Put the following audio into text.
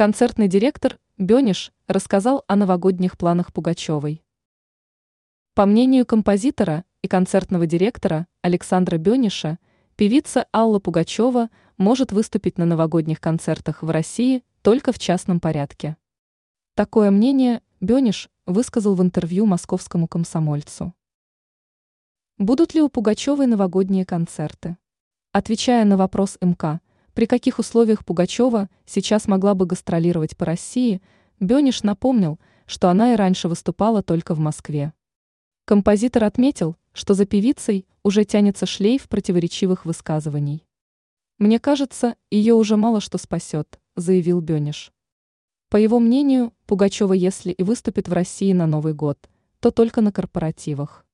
Концертный директор Бениш рассказал о новогодних планах Пугачевой. По мнению композитора и концертного директора Александра Бениша, певица Алла Пугачева может выступить на новогодних концертах в России только в частном порядке. Такое мнение Бениш высказал в интервью московскому комсомольцу. Будут ли у Пугачевой новогодние концерты? Отвечая на вопрос МК, при каких условиях Пугачева сейчас могла бы гастролировать по России, Бениш напомнил, что она и раньше выступала только в Москве. Композитор отметил, что за певицей уже тянется шлейф противоречивых высказываний. «Мне кажется, ее уже мало что спасет», – заявил Бениш. По его мнению, Пугачева, если и выступит в России на Новый год, то только на корпоративах.